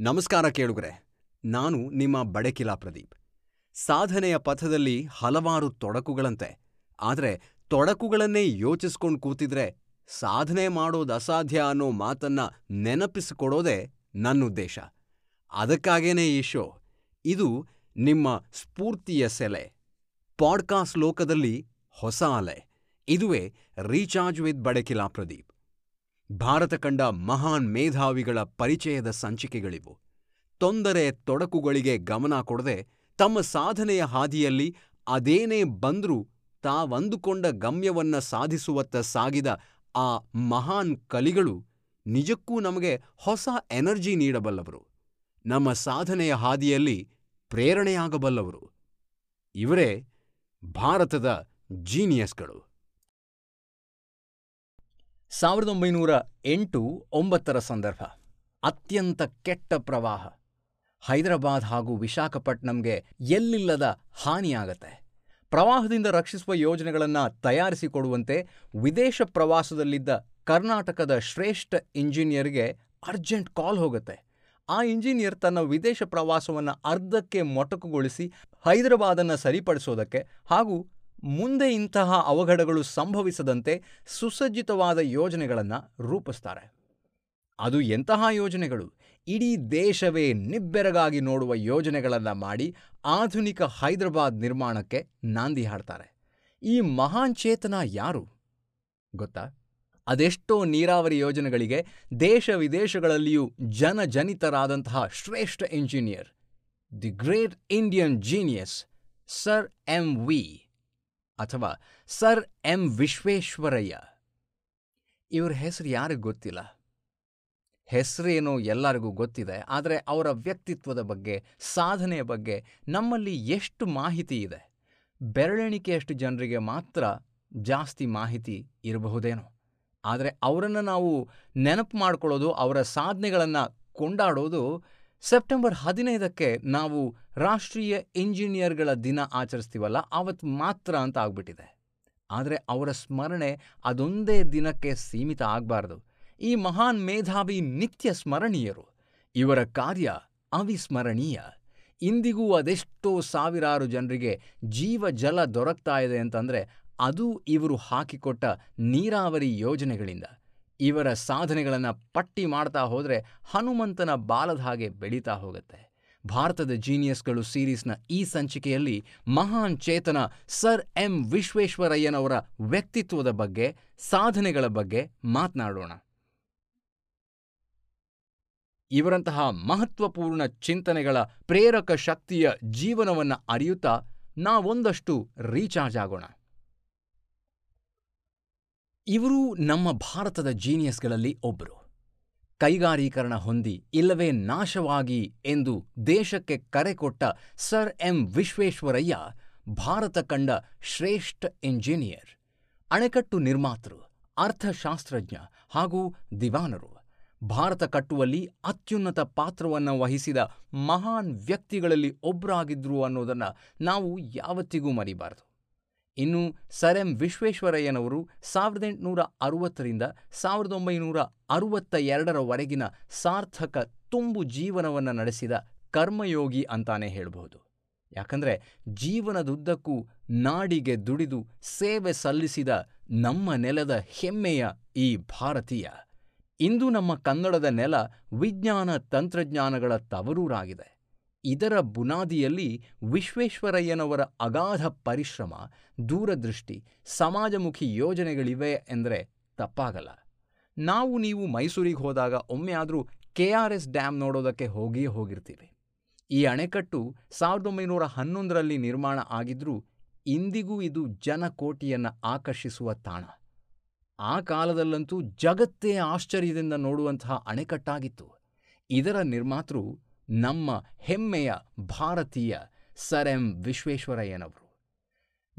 ನಮಸ್ಕಾರ ಕೇಳುಗರೆ, ನಾನು ನಿಮ್ಮ ಬಡಕಿಲಾ ಪ್ರದೀಪ್. ಸಾಧನೆಯ ಪಥದಲ್ಲಿ ಹಲವಾರು ತೊಡಕುಗಳಂತೆ, ಆದರೆ ತೊಡಕುಗಳನ್ನೇ ಯೋಚಿಸ್ಕೊಂಡು ಕೂತಿದ್ರೆ ಸಾಧನೆ ಮಾಡೋದು ಅಸಾಧ್ಯ ಅನ್ನೋ ಮಾತನ್ನ ನೆನಪಿಸಿಕೊಡೋದೇ ನನ್ನ ಉದ್ದೇಶ. ಅದಕ್ಕಾಗೇನೆ ಈ ಶೋ? ಇದು ನಿಮ್ಮ ಸ್ಫೂರ್ತಿಯ ಸೆಲೆ. ಪಾಡ್ಕಾಸ್ಟ್ ಲೋಕದಲ್ಲಿ ಹೊಸ ಅಲೆ. ಇದುವೇ ರೀಚಾರ್ಜ್ ವಿತ್ ಬಡೆಕಿಲಾ ಪ್ರದೀಪ್. ಭಾರತ ಕಂಡ ಮಹಾನ್ ಮೇಧಾವಿಗಳ ಪರಿಚಯದ ಸಂಚಿಕೆಗಳಿವು. ತೊಂದರೆ ತೊಡಕುಗಳಿಗೆ ಗಮನ ಕೊಡದೆ ತಮ್ಮ ಸಾಧನೆಯ ಹಾದಿಯಲ್ಲಿ ಅದೇನೇ ಬಂದ್ರೂ ತಾವಂದುಕೊಂಡ ಗಮ್ಯವನ್ನ ಸಾಧಿಸುವತ್ತ ಸಾಗಿದ ಆ ಮಹಾನ್ ಕಲಿಗಳು ನಿಜಕ್ಕೂ ನಮಗೆ ಹೊಸ ಎನರ್ಜಿ ನೀಡಬಲ್ಲವರು. ನಮ್ಮ ಸಾಧನೆಯ ಹಾದಿಯಲ್ಲಿ ಪ್ರೇರಣೆಯಾಗಬಲ್ಲವರು. ಇವರೇ ಭಾರತದ ಜೀನಿಯಸ್ಗಳು. ಸಾವಿರದ ಒಂಬೈನೂರ ಎಂಟು ಒಂಬತ್ತರ ಸಂದರ್ಭ. ಅತ್ಯಂತ ಕೆಟ್ಟ ಪ್ರವಾಹ. ಹೈದರಾಬಾದ್ ಹಾಗೂ ವಿಶಾಖಪಟ್ಟಣಂಗೆ ಎಲ್ಲಿಲ್ಲದ ಹಾನಿಯಾಗತ್ತೆ. ಪ್ರವಾಹದಿಂದ ರಕ್ಷಿಸುವ ಯೋಜನೆಗಳನ್ನು ತಯಾರಿಸಿಕೊಡುವಂತೆ ವಿದೇಶ ಪ್ರವಾಸದಲ್ಲಿದ್ದ ಕರ್ನಾಟಕದ ಶ್ರೇಷ್ಠ ಇಂಜಿನಿಯರ್ಗೆ ಅರ್ಜೆಂಟ್ ಕಾಲ್ ಹೋಗುತ್ತೆ. ಆ ಇಂಜಿನಿಯರ್ ತನ್ನ ವಿದೇಶ ಪ್ರವಾಸವನ್ನು ಅರ್ಧಕ್ಕೆ ಮೊಟಕುಗೊಳಿಸಿ ಹೈದರಾಬಾದನ್ನು ಸರಿಪಡಿಸೋದಕ್ಕೆ ಹಾಗೂ ಮುಂದೆ ಇಂತಹ ಅವಘಡಗಳು ಸಂಭವಿಸದಂತೆ ಸುಸಜ್ಜಿತವಾದ ಯೋಜನೆಗಳನ್ನು ರೂಪಿಸ್ತಾರೆ. ಅದು ಎಂತಹ ಯೋಜನೆಗಳು? ಇಡೀ ದೇಶವೇ ನಿಬ್ಬೆರಗಾಗಿ ನೋಡುವ ಯೋಜನೆಗಳನ್ನು ಮಾಡಿ ಆಧುನಿಕ ಹೈದರಾಬಾದ್ ನಿರ್ಮಾಣಕ್ಕೆ ನಾಂದಿ ಹಾಡ್ತಾರೆ. ಈ ಮಹಾನ್ ಚೇತನ ಯಾರು? ಗೊತ್ತಾ? ಅದೆಷ್ಟೋ ನೀರಾವರಿ ಯೋಜನೆಗಳಿಗೆ ದೇಶ ವಿದೇಶಗಳಲ್ಲಿಯೂ ಜನಜನಿತರಾದಂತಹ ಶ್ರೇಷ್ಠ engineer the great Indian genius, sir M V. ಅಥವಾ ಸರ್ ಎಂ ವಿಶ್ವೇಶ್ವರಯ್ಯ. ಇವ್ರ ಹೆಸರು ಯಾರಿಗೂ ಗೊತ್ತಿಲ್ಲ. ಹೆಸರೇನು ಎಲ್ಲರಿಗೂ ಗೊತ್ತಿದೆ, ಆದರೆ ಅವರ ವ್ಯಕ್ತಿತ್ವದ ಬಗ್ಗೆ, ಸಾಧನೆಯ ಬಗ್ಗೆ ನಮ್ಮಲ್ಲಿ ಎಷ್ಟು ಮಾಹಿತಿ ಇದೆ ಬೆರಳೆಣಿಕೆಯಷ್ಟು ಜನರಿಗೆ ಮಾತ್ರ ಜಾಸ್ತಿ ಮಾಹಿತಿ ಇರಬಹುದೇನೋ. ಆದರೆ ಅವರನ್ನು ನಾವು ನೆನಪು ಮಾಡ್ಕೊಳ್ಳೋದು, ಅವರ ಸಾಧನೆಗಳನ್ನು ಕೊಂಡಾಡೋದು ಸೆಪ್ಟೆಂಬರ್ ಹದಿನೈದಕ್ಕೆ ನಾವು ರಾಷ್ಟ್ರೀಯ ಇಂಜಿನಿಯರ್ಗಳ ದಿನ ಆಚರಿಸ್ತೀವಲ್ಲ, ಆವತ್ತು ಮಾತ್ರ ಅಂತ ಆಗ್ಬಿಟ್ಟಿದೆ. ಆದರೆ ಅವರ ಸ್ಮರಣೆ ಅದೊಂದೇ ದಿನಕ್ಕೆ ಸೀಮಿತ ಆಗಬಾರ್ದು. ಈ ಮಹಾನ್ ಮೇಧಾವಿ ನಿತ್ಯ ಸ್ಮರಣೀಯರು. ಇವರ ಕಾರ್ಯ ಅವಿಸ್ಮರಣೀಯ. ಇಂದಿಗೂ ಅದೆಷ್ಟೋ ಸಾವಿರಾರು ಜನರಿಗೆ ಜೀವ ಜಲ ದೊರಕ್ತಾ ಇದೆ ಅಂತಂದರೆ ಅದು ಇವರು ಹಾಕಿಕೊಟ್ಟ ನೀರಾವರಿ ಯೋಜನೆಗಳಿಂದ. ಇವರ ಸಾಧನೆಗಳನ್ನು ಪಟ್ಟಿ ಮಾಡ್ತಾ ಹೋದರೆ ಹನುಮಂತನ ಬಾಲದ ಹಾಗೆ ಬೆಳೀತಾ ಹೋಗುತ್ತೆ. ಭಾರತದ ಜೀನಿಯಸ್ಗಳು ಸೀರೀಸ್ನ ಈ ಸಂಚಿಕೆಯಲ್ಲಿ ಮಹಾನ್ ಚೇತನ ಸರ್ ಎಂ ವಿಶ್ವೇಶ್ವರಯ್ಯನವರ ವ್ಯಕ್ತಿತ್ವದ ಬಗ್ಗೆ, ಸಾಧನೆಗಳ ಬಗ್ಗೆ ಮಾತನಾಡೋಣ. ಇವರಂತಹ ಮಹತ್ವಪೂರ್ಣ ಚಿಂತನೆಗಳ ಪ್ರೇರಕ ಶಕ್ತಿಯ ಜೀವನವನ್ನು ಅರಿಯುತ್ತಾ ನಾವೊಂದಷ್ಟು ರೀಚಾರ್ಜ್ ಆಗೋಣ. ಇವರು ನಮ್ಮ ಭಾರತದ ಜೀನಿಯಸ್ಗಳಲ್ಲಿ ಒಬ್ಬರು ಕೈಗಾರೀಕರಣ ಹೊಂದಿ ಇಲ್ಲವೇ ನಾಶವಾಗಿ ಎಂದು ದೇಶಕ್ಕೆ ಕರೆ ಕೊಟ್ಟ ಸರ್ ಎಂ ವಿಶ್ವೇಶ್ವರಯ್ಯ ಭಾರತ ಕಂಡ ಶ್ರೇಷ್ಠ ಇಂಜಿನಿಯರ್ ಅಣೆಕಟ್ಟು ನಿರ್ಮಾತೃ, ಅರ್ಥಶಾಸ್ತ್ರಜ್ಞ ಹಾಗೂ ದಿವಾನರು. ಭಾರತ ಕಟ್ಟುವಲ್ಲಿ ಅತ್ಯುನ್ನತ ಪಾತ್ರವನ್ನು ವಹಿಸಿದ ಮಹಾನ್ ವ್ಯಕ್ತಿಗಳಲ್ಲಿ ಒಬ್ಬರಾಗಿದ್ರು ಅನ್ನೋದನ್ನು ನಾವು ಯಾವತ್ತಿಗೂ ಮರಿಬಾರದು. ಇನ್ನು ಸರ್ ಎಂ ವಿಶ್ವೇಶ್ವರಯ್ಯನವರು ಸಾವಿರದ ಎಂಟುನೂರ ಅರವತ್ತರಿಂದ ಸಾವಿರದ ಒಂಬೈನೂರ ಅರವತ್ತ ಎರಡರವರೆಗಿನ ಸಾರ್ಥಕ ತುಂಬು ಜೀವನವನ್ನು ನಡೆಸಿದ ಕರ್ಮಯೋಗಿ ಅಂತಾನೆ ಹೇಳಬಹುದು. ಯಾಕಂದರೆ ಜೀವನದುದ್ದಕ್ಕೂ ನಾಡಿಗೆ ದುಡಿದು ಸೇವೆ ಸಲ್ಲಿಸಿದ ನಮ್ಮ ನೆಲದ ಹೆಮ್ಮೆಯ ಈ ಭಾರತೀಯ. ಇಂದು ನಮ್ಮ ಕನ್ನಡದ ನೆಲ ವಿಜ್ಞಾನ ತಂತ್ರಜ್ಞಾನಗಳ ತವರೂರಾಗಿದೆ. ಇದರ ಬುನಾದಿಯಲ್ಲಿ ವಿಶ್ವೇಶ್ವರಯ್ಯನವರ ಅಗಾಧ ಪರಿಶ್ರಮ, ದೂರದೃಷ್ಟಿ, ಸಮಾಜಮುಖಿ ಯೋಜನೆಗಳಿವೆ ಎಂದರೆ ತಪ್ಪಾಗಲ್ಲ. ನಾವು ನೀವು ಮೈಸೂರಿಗೆ ಹೋದಾಗ ಒಮ್ಮೆ ಆದರೂ ಕೆ ಆರ್ ಎಸ್ ಡ್ಯಾಮ್ ನೋಡೋದಕ್ಕೆ ಹೋಗಿಯೇ ಹೋಗಿರ್ತೀವಿ. ಈ ಅಣೆಕಟ್ಟು ಸಾವಿರದ ಒಂಬೈನೂರ ಹನ್ನೊಂದರಲ್ಲಿ ನಿರ್ಮಾಣ ಆಗಿದ್ರೂ ಇಂದಿಗೂ ಇದು ಜನಕೋಟಿಯನ್ನು ಆಕರ್ಷಿಸುವ ತಾಣ. ಆ ಕಾಲದಲ್ಲಂತೂ ಜಗತ್ತೇ ಆಶ್ಚರ್ಯದಿಂದ ನೋಡುವಂತಹ ಅಣೆಕಟ್ಟಾಗಿತ್ತು. ಇದರ ನಿರ್ಮಾತೃ ನಮ್ಮ ಹೆಮ್ಮೆಯ ಭಾರತೀಯ ಸರ್ ಎಂ ವಿಶ್ವೇಶ್ವರಯ್ಯನವರು.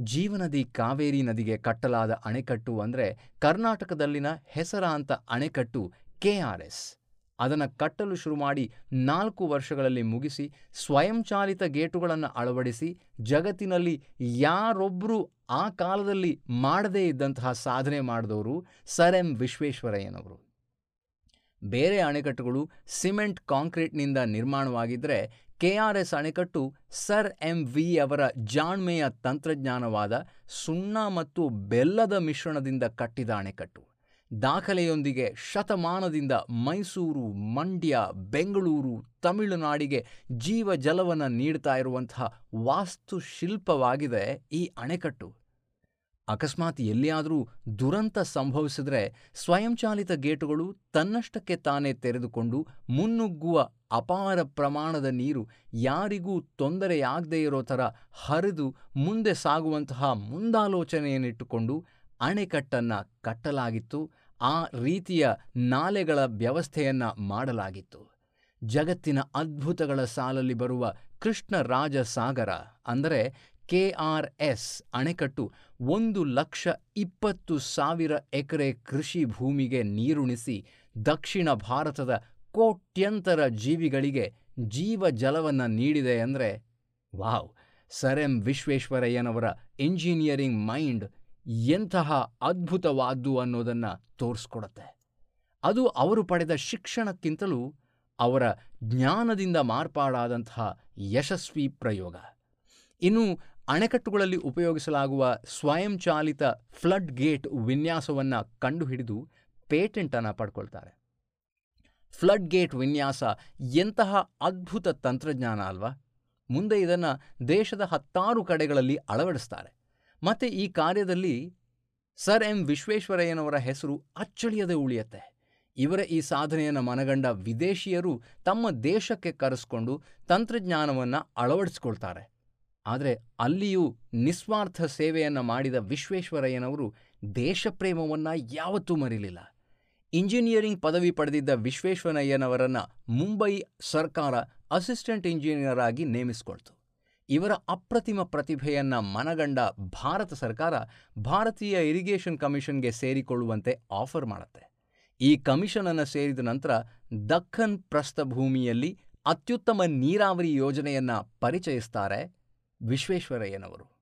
ಜೀವನದಿ ಕಾವೇರಿ ನದಿಗೆ ಕಟ್ಟಲಾದ ಅಣೆಕಟ್ಟು ಅಂದರೆ ಕರ್ನಾಟಕದಲ್ಲಿನ ಹೆಸರಾಂತ ಅಣೆಕಟ್ಟು ಕೆ ಆರ್ ಎಸ್. ಅದನ್ನು ಕಟ್ಟಲು ಶುರು ಮಾಡಿ ನಾಲ್ಕು ವರ್ಷಗಳಲ್ಲಿ ಮುಗಿಸಿ ಸ್ವಯಂಚಾಲಿತ ಗೇಟುಗಳನ್ನು ಅಳವಡಿಸಿ ಜಗತ್ತಿನಲ್ಲಿ ಯಾರೊಬ್ಬರೂ ಆ ಕಾಲದಲ್ಲಿ ಮಾಡದೇ ಇದ್ದಂತಹ ಸಾಧನೆ ಮಾಡಿದವರು ಸರ್ ಎಂ ವಿಶ್ವೇಶ್ವರಯ್ಯನವರು. ಬೇರೆ ಅಣೆಕಟ್ಟುಗಳು ಸಿಮೆಂಟ್ ಕಾಂಕ್ರೀಟ್ನಿಂದ ನಿರ್ಮಾಣವಾಗಿದ್ದರೆ ಎಸ್ ಅಣೆಕಟ್ಟು ಸರ್ ಎಂ ವಿ ಅವರ ಜಾಣ್ಮೆಯ ತಂತ್ರಜ್ಞಾನವಾದ ಸುಣ್ಣ ಮತ್ತು ಬೆಲ್ಲದ ಮಿಶ್ರಣದಿಂದ ಕಟ್ಟಿದ ಅಣೆಕಟ್ಟು. ದಾಖಲೆಯೊಂದಿಗೆ ಶತಮಾನದಿಂದ ಮೈಸೂರು, ಮಂಡ್ಯ, ಬೆಂಗಳೂರು, ತಮಿಳುನಾಡಿಗೆ ಜೀವ ಜಲವನ್ನು ನೀಡ್ತಾ ಇರುವಂತಹ ವಾಸ್ತುಶಿಲ್ಪವಾಗಿದೆ ಈ ಅಣೆಕಟ್ಟು. ಅಕಸ್ಮಾತ್ ಎಲ್ಲಿಯಾದರೂ ದುರಂತ ಸಂಭವಿಸಿದ್ರೆ ಸ್ವಯಂಚಾಲಿತ ಗೇಟುಗಳು ತನ್ನಷ್ಟಕ್ಕೆ ತಾನೇ ತೆರೆದುಕೊಂಡು ಮುನ್ನುಗ್ಗುವ ಅಪಾರ ಪ್ರಮಾಣದ ನೀರು ಯಾರಿಗೂ ತೊಂದರೆಯಾಗದೇ ಇರೋ ಥರ ಹರಿದು ಮುಂದೆ ಸಾಗುವಂತಹ ಮುಂದಾಲೋಚನೆಯನ್ನಿಟ್ಟುಕೊಂಡು ಅಣೆಕಟ್ಟನ್ನು ಕಟ್ಟಲಾಗಿತ್ತು, ಆ ರೀತಿಯ ನಾಲೆಗಳ ವ್ಯವಸ್ಥೆಯನ್ನು ಮಾಡಲಾಗಿತ್ತು. ಜಗತ್ತಿನ ಅದ್ಭುತಗಳ ಸಾಲಲ್ಲಿ ಬರುವ ಕೃಷ್ಣರಾಜ ಸಾಗರ ಅಂದರೆ ಕೆ ಆರ್ ಎಸ್ ಅಣೆಕಟ್ಟು ಒಂದು ಲಕ್ಷ ಇಪ್ಪತ್ತು ಸಾವಿರ ಎಕರೆ ಕೃಷಿ ಭೂಮಿಗೆ ನೀರುಣಿಸಿ ದಕ್ಷಿಣ ಭಾರತದ ಕೋಟ್ಯಂತರ ಜೀವಿಗಳಿಗೆ ಜೀವ ಜಲವನ್ನು ನೀಡಿದೆ ಅಂದರೆ ವಾವ್! ಸರ್ ಎಂ ವಿಶ್ವೇಶ್ವರಯ್ಯನವರ ಇಂಜಿನಿಯರಿಂಗ್ ಮೈಂಡ್ ಎಂತಹ ಅದ್ಭುತವಾದ್ದು ಅನ್ನೋದನ್ನು ತೋರಿಸ್ಕೊಡತ್ತೆ. ಅದು ಅವರು ಪಡೆದ ಶಿಕ್ಷಣಕ್ಕಿಂತಲೂ ಅವರ ಜ್ಞಾನದಿಂದ ಮಾರ್ಪಾಡಾದಂತಹ ಯಶಸ್ವಿ ಪ್ರಯೋಗ. ಇನ್ನು ಅಣೆಕಟ್ಟುಗಳಲ್ಲಿ ಉಪಯೋಗಿಸಲಾಗುವ ಸ್ವಯಂಚಾಲಿತ ಫ್ಲಡ್ ಗೇಟ್ ವಿನ್ಯಾಸವನ್ನು ಕಂಡುಹಿಡಿದು ಪೇಟೆಂಟನ್ನು ಪಡ್ಕೊಳ್ತಾರೆ. ಫ್ಲಡ್ ಗೇಟ್ ವಿನ್ಯಾಸ ಎಂತಹ ಅದ್ಭುತ ತಂತ್ರಜ್ಞಾನ ಅಲ್ವಾ? ಮುಂದೆ ಇದನ್ನು ದೇಶದ ಹತ್ತಾರು ಕಡೆಗಳಲ್ಲಿ ಅಳವಡಿಸ್ತಾರೆ. ಮತ್ತು ಈ ಕಾರ್ಯದಲ್ಲಿ ಸರ್ ಎಂ ವಿಶ್ವೇಶ್ವರಯ್ಯನವರ ಹೆಸರು ಅಚ್ಚಳಿಯದೆ ಉಳಿಯತ್ತೆ. ಇವರ ಈ ಸಾಧನೆಯನ್ನು ಮನಗಂಡ ವಿದೇಶಿಯರು ತಮ್ಮ ದೇಶಕ್ಕೆ ಕರೆಸ್ಕೊಂಡು ತಂತ್ರಜ್ಞಾನವನ್ನು ಅಳವಡಿಸ್ಕೊಳ್ತಾರೆ. ಆದರೆ ಅಲ್ಲಿಯೂ ನಿಸ್ವಾರ್ಥ ಸೇವೆಯನ್ನು ಮಾಡಿದ ವಿಶ್ವೇಶ್ವರಯ್ಯನವರು ದೇಶಪ್ರೇಮವನ್ನು ಯಾವತ್ತೂ ಮರಿಲಿಲ್ಲ. ಇಂಜಿನಿಯರಿಂಗ್ ಪದವಿ ಪಡೆದಿದ್ದ ವಿಶ್ವೇಶ್ವರಯ್ಯನವರನ್ನು ಮುಂಬೈ ಸರ್ಕಾರ ಅಸಿಸ್ಟೆಂಟ್ ಇಂಜಿನಿಯರ್ ಆಗಿ ನೇಮಿಸಿಕೊಳ್ತು. ಇವರ ಅಪ್ರತಿಮ ಪ್ರತಿಭೆಯನ್ನು ಮನಗಂಡ ಭಾರತ ಸರ್ಕಾರ ಭಾರತೀಯ ಇರಿಗೇಷನ್ ಕಮಿಷನ್ಗೆ ಸೇರಿಕೊಳ್ಳುವಂತೆ ಆಫರ್ ಮಾಡುತ್ತೆ. ಈ ಕಮಿಷನನ್ನು ಸೇರಿದ ನಂತರ ದಕ್ಕನ್ ಪ್ರಸ್ಥಭೂಮಿಯಲ್ಲಿ ಅತ್ಯುತ್ತಮ ನೀರಾವರಿ ಯೋಜನೆಯನ್ನು ಪರಿಚಯಿಸ್ತಾರೆ ವಿಶ್ವೇಶ್ವರಯ್ಯನವರು.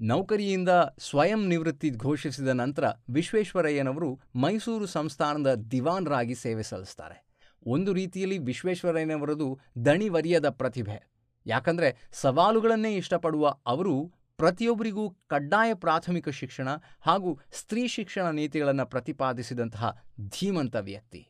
ನೌಕರಿಯಿಂದ ಸ್ವಯಂ ನಿವೃತ್ತಿ ಘೋಷಿಸಿದ ನಂತರ ವಿಶ್ವೇಶ್ವರಯ್ಯನವರು ಮೈಸೂರು ಸಂಸ್ಥಾನದ ದಿವಾನ್ರಾಗಿ ಸೇವೆ ಸಲ್ಲಿಸ್ತಾರೆ. ಒಂದು ರೀತಿಯಲ್ಲಿ ವಿಶ್ವೇಶ್ವರಯ್ಯನವರದು ದಣಿವರಿಯದ ಪ್ರತಿಭೆ. ಯಾಕಂದರೆ ಸವಾಲುಗಳನ್ನೇ ಇಷ್ಟಪಡುವ ಅವರು ಪ್ರತಿಯೊಬ್ಬರಿಗೂ ಕಡ್ಡಾಯ ಪ್ರಾಥಮಿಕ ಶಿಕ್ಷಣ ಹಾಗೂ ಸ್ತ್ರೀ ಶಿಕ್ಷಣ ನೀತಿಗಳನ್ನು ಪ್ರತಿಪಾದಿಸಿದಂತಹ ಧೀಮಂತ ವ್ಯಕ್ತಿ.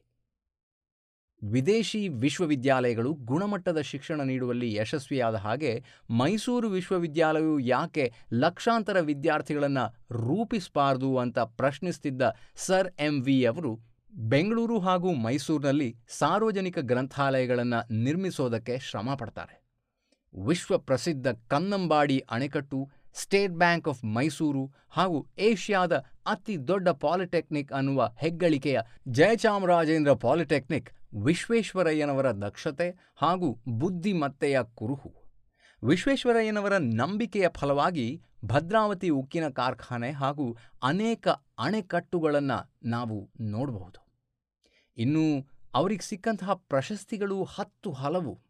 ವಿದೇಶಿ ವಿಶ್ವವಿದ್ಯಾಲಯಗಳು ಗುಣಮಟ್ಟದ ಶಿಕ್ಷಣ ನೀಡುವಲ್ಲಿ ಯಶಸ್ವಿಯಾದ ಹಾಗೆ ಮೈಸೂರು ವಿಶ್ವವಿದ್ಯಾಲಯವು ಯಾಕೆ ಲಕ್ಷಾಂತರ ವಿದ್ಯಾರ್ಥಿಗಳನ್ನು ರೂಪಿಸಬಾರದು ಅಂತ ಪ್ರಶ್ನಿಸ್ತಿದ್ದ ಸರ್ ಎಂ ವಿ ಅವರು, ಬೆಂಗಳೂರು ಹಾಗೂ ಮೈಸೂರಿನಲ್ಲಿ ಸಾರ್ವಜನಿಕ ಗ್ರಂಥಾಲಯಗಳನ್ನು ನಿರ್ಮಿಸೋದಕ್ಕೆ ಶ್ರಮ ಪಡ್ತಾರೆ. ವಿಶ್ವ ಪ್ರಸಿದ್ಧ ಕನ್ನಂಬಾಡಿ ಅಣೆಕಟ್ಟು ಸ್ಟೇಟ್ ಬ್ಯಾಂಕ್ ಆಫ್ ಮೈಸೂರು ಹಾಗೂ ಏಷ್ಯಾದ ಅತಿ ದೊಡ್ಡ ಪಾಲಿಟೆಕ್ನಿಕ್ ಅನ್ನುವ ಹೆಗ್ಗಳಿಕೆಯ ಜಯಚಾಮರಾಜೇಂದ್ರ ಪಾಲಿಟೆಕ್ನಿಕ್ ವಿಶ್ವೇಶ್ವರಯ್ಯನವರ ದಕ್ಷತೆ ಹಾಗೂ ಬುದ್ಧಿಮತ್ತೆಯ ಕುರುಹು. ವಿಶ್ವೇಶ್ವರಯ್ಯನವರ ನಂಬಿಕೆಯ ಫಲವಾಗಿ ಭದ್ರಾವತಿ ಉಕ್ಕಿನ ಕಾರ್ಖಾನೆ ಹಾಗೂ ಅನೇಕ ಅಣೆಕಟ್ಟುಗಳನ್ನು ನಾವು ನೋಡಬಹುದು. ಇನ್ನು ಅವರಿಗೆ ಸಿಕ್ಕಂತಹ ಪ್ರಶಸ್ತಿಗಳು ಹತ್ತು ಹಲವು.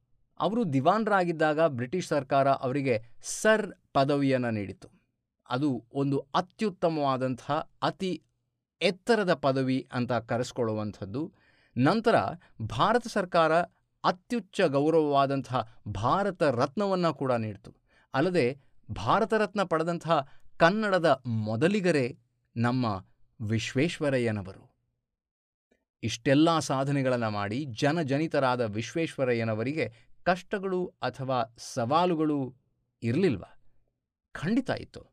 ಅವರು ದಿವಾನ್ರಾಗಿದ್ದಾಗ ಬ್ರಿಟಿಷ್ ಸರ್ಕಾರ ಅವರಿಗೆ ಸರ್ ಪದವಿಯನ್ನು ನೀಡಿತು. ಅದು ಒಂದು ಅತ್ಯುತ್ತಮವಾದಂತಹ ಅತಿ ಎತ್ತರದ ಪದವಿ ಅಂತ ಕರೆಸ್ಕೊಳ್ಳುವಂಥದ್ದು. ನಂತರ ಭಾರತ ಸರ್ಕಾರ ಅತ್ಯುಚ್ಚ ಗೌರವವಾದಂತಹ ಭಾರತ ರತ್ನವನ್ನು ಕೂಡ ನೀಡಿತು. ಅಲ್ಲದೆ ಭಾರತ ರತ್ನ ಪಡೆದಂತಹ ಕನ್ನಡದ ಮೊದಲಿಗರೇ ನಮ್ಮ ವಿಶ್ವೇಶ್ವರಯ್ಯನವರು. ಇಷ್ಟೆಲ್ಲ ಸಾಧನೆಗಳನ್ನು ಮಾಡಿ ಜನಜನಿತರಾದ ವಿಶ್ವೇಶ್ವರಯ್ಯನವರಿಗೆ ಕಷ್ಟಗಳು ಅಥವಾ ಸವಾಲುಗಳು ಇರಲಿಲ್ವ? ಖಂಡಿತ ಇತ್ತು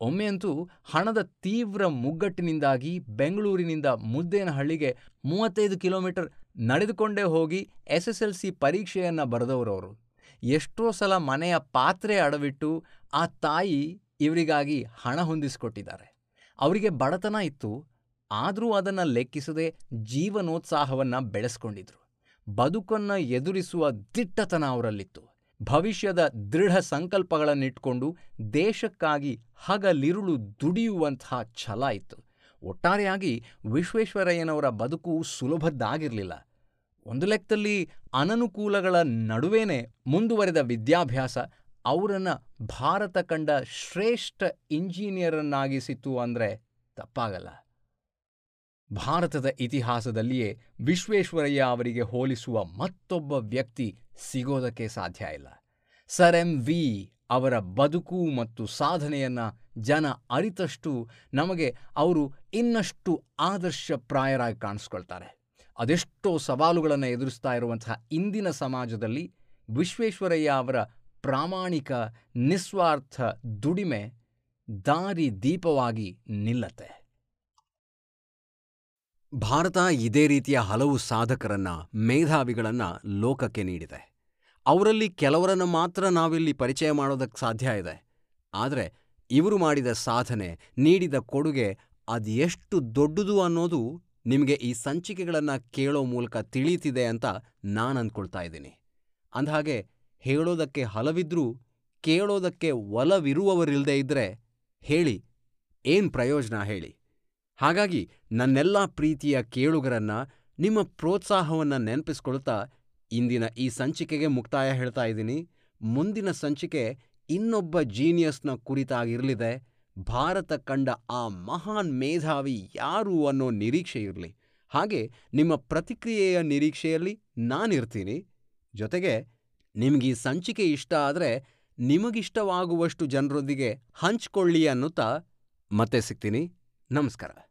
ಒಮ್ಮೆಯಂತೂ ಹಣದ ತೀವ್ರ ಮುಗ್ಗಟ್ಟಿನಿಂದಾಗಿ ಬೆಂಗಳೂರಿನಿಂದ ಮುದ್ದೇನಹಳ್ಳಿಗೆ ಮೂವತ್ತೈದು ಕಿಲೋಮೀಟರ್ ನಡೆದುಕೊಂಡೇ ಹೋಗಿ ಎಸ್ ಎಸ್ ಎಲ್ ಸಿ ಪರೀಕ್ಷೆಯನ್ನು ಬರೆದವರವರು. ಎಷ್ಟೋ ಸಲ ಮನೆಯ ಪಾತ್ರೆ ಅಡವಿಟ್ಟು ಆ ತಾಯಿ ಇವರಿಗಾಗಿ ಹಣ ಹೊಂದಿಸಿಕೊಟ್ಟಿದ್ದಾರೆ. ಅವರಿಗೆ ಬಡತನ ಇತ್ತು. ಆದರೂ ಅದನ್ನು ಲೆಕ್ಕಿಸದೆ ಜೀವನೋತ್ಸಾಹವನ್ನು ಬೆಳೆಸ್ಕೊಂಡಿದ್ರು. ಬದುಕನ್ನು ಎದುರಿಸುವ ದಿಟ್ಟತನ ಅವರಲ್ಲಿತ್ತು. ಭವಿಷ್ಯದ ದೃಢ ಸಂಕಲ್ಪಗಳನ್ನಿಟ್ಕೊಂಡು ದೇಶಕ್ಕಾಗಿ ಹಗಲಿರುಳು ದುಡಿಯುವಂತಹ ಛಲ ಇತ್ತು. ಒಟ್ಟಾರೆಯಾಗಿ ವಿಶ್ವೇಶ್ವರಯ್ಯನವರ ಬದುಕು ಸುಲಭದ್ದಾಗಿರಲಿಲ್ಲ. ಒಂದು ಲೆಕ್ಕದಲ್ಲಿ ಅನನುಕೂಲಗಳ ನಡುವೇನೆ ಮುಂದುವರೆದ ವಿದ್ಯಾಭ್ಯಾಸ ಅವರನ್ನು ಭಾರತ ಕಂಡ ಶ್ರೇಷ್ಠ ಇಂಜಿನಿಯರನ್ನಾಗಿಸಿತು ಅಂದರೆ ತಪ್ಪಾಗಲ್ಲ. ಭಾರತದ ಇತಿಹಾಸದಲ್ಲಿಯೇ ವಿಶ್ವೇಶ್ವರಯ್ಯ ಅವರಿಗೆ ಹೋಲಿಸುವ ಮತ್ತೊಬ್ಬ ವ್ಯಕ್ತಿ ಸಿಗೋದಕ್ಕೆ ಸಾಧ್ಯ ಇಲ್ಲ. ಸರ್ ಎಂ ವಿ ಅವರ ಬದುಕು ಮತ್ತು ಸಾಧನೆಯನ್ನು ಜನ ಅರಿತಷ್ಟು ನಮಗೆ ಅವರು ಇನ್ನಷ್ಟು ಆದರ್ಶಪ್ರಾಯರಾಗಿ ಕಾಣಿಸ್ಕೊಳ್ತಾರೆ. ಅದೆಷ್ಟೋ ಸವಾಲುಗಳನ್ನು ಎದುರಿಸ್ತಾ ಇರುವಂತಹ ಇಂದಿನ ಸಮಾಜದಲ್ಲಿ ವಿಶ್ವೇಶ್ವರಯ್ಯ ಅವರ ಪ್ರಾಮಾಣಿಕ ನಿಸ್ವಾರ್ಥ ದುಡಿಮೆ ದಾರಿ ದೀಪವಾಗಿ ನಿಲ್ಲತ್ತೆ. ಭಾರತ ಇದೇ ರೀತಿಯ ಹಲವು ಸಾಧಕರನ್ನ, ಮೇಧಾವಿಗಳನ್ನ ಲೋಕಕ್ಕೆ ನೀಡಿದೆ. ಅವರಲ್ಲಿ ಕೆಲವರನ್ನು ಮಾತ್ರ ನಾವಿಲ್ಲಿ ಪರಿಚಯ ಮಾಡೋದಕ್ಕೆ ಸಾಧ್ಯ ಇದೆ. ಆದರೆ ಇವರು ಮಾಡಿದ ಸಾಧನೆ, ನೀಡಿದ ಕೊಡುಗೆ ಅದು ಎಷ್ಟು ದೊಡ್ಡದು ಅನ್ನೋದು ನಿಮಗೆ ಈ ಸಂಚಿಕೆಗಳನ್ನು ಕೇಳೋ ಮೂಲಕ ತಿಳಿಯುತ್ತಿದೆ ಅಂತ ನಾನು ಅಂದ್ಕೊಳ್ತಾ ಇದ್ದೀನಿ. ಅಂದಹಾಗೆ ಹೇಳೋದಕ್ಕೆ ಹಲವಿದ್ರೂ, ಕೇಳೋದಕ್ಕೆ ಒಲವಿರುವವರಿಲ್ಲದೆ ಇದ್ದರೆ ಹೇಳಿ, ಏನು ಪ್ರಯೋಜನ ಹೇಳಿ. ಹಾಗಾಗಿ ನನ್ನೆಲ್ಲ ಪ್ರೀತಿಯ ಕೇಳುಗರನ್ನ ನಿಮ್ಮ ಪ್ರೋತ್ಸಾಹವನ್ನು ನೆನಪಿಸ್ಕೊಳ್ತಾ ಇಂದಿನ ಈ ಸಂಚಿಕೆಗೆ ಮುಕ್ತಾಯ ಹೇಳ್ತಾ ಇದ್ದೀನಿ. ಮುಂದಿನ ಸಂಚಿಕೆ ಇನ್ನೊಬ್ಬ ಜೀನಿಯಸ್ನ ಕುರಿತಾಗಿರಲಿದೆ. ಭಾರತ ಕಂಡ ಆ ಮಹಾನ್ ಮೇಧಾವಿ ಯಾರು ಅನ್ನೋ ನಿರೀಕ್ಷೆ ಇರಲಿ. ಹಾಗೆ ನಿಮ್ಮ ಪ್ರತಿಕ್ರಿಯೆಯ ನಿರೀಕ್ಷೆಯಲ್ಲಿ ನಾನಿರ್ತೀನಿ. ಜೊತೆಗೆ ನಿಮ್ಗೆ ಈ ಸಂಚಿಕೆ ಇಷ್ಟ ಆದರೆ ನಿಮಗಿಷ್ಟವಾಗುವಷ್ಟು ಜನರೊಂದಿಗೆ ಹಂಚ್ಕೊಳ್ಳಿ ಅನ್ನುತ್ತಾ ಮತ್ತೆ ಸಿಗ್ತೀನಿ. ನಮಸ್ಕಾರ.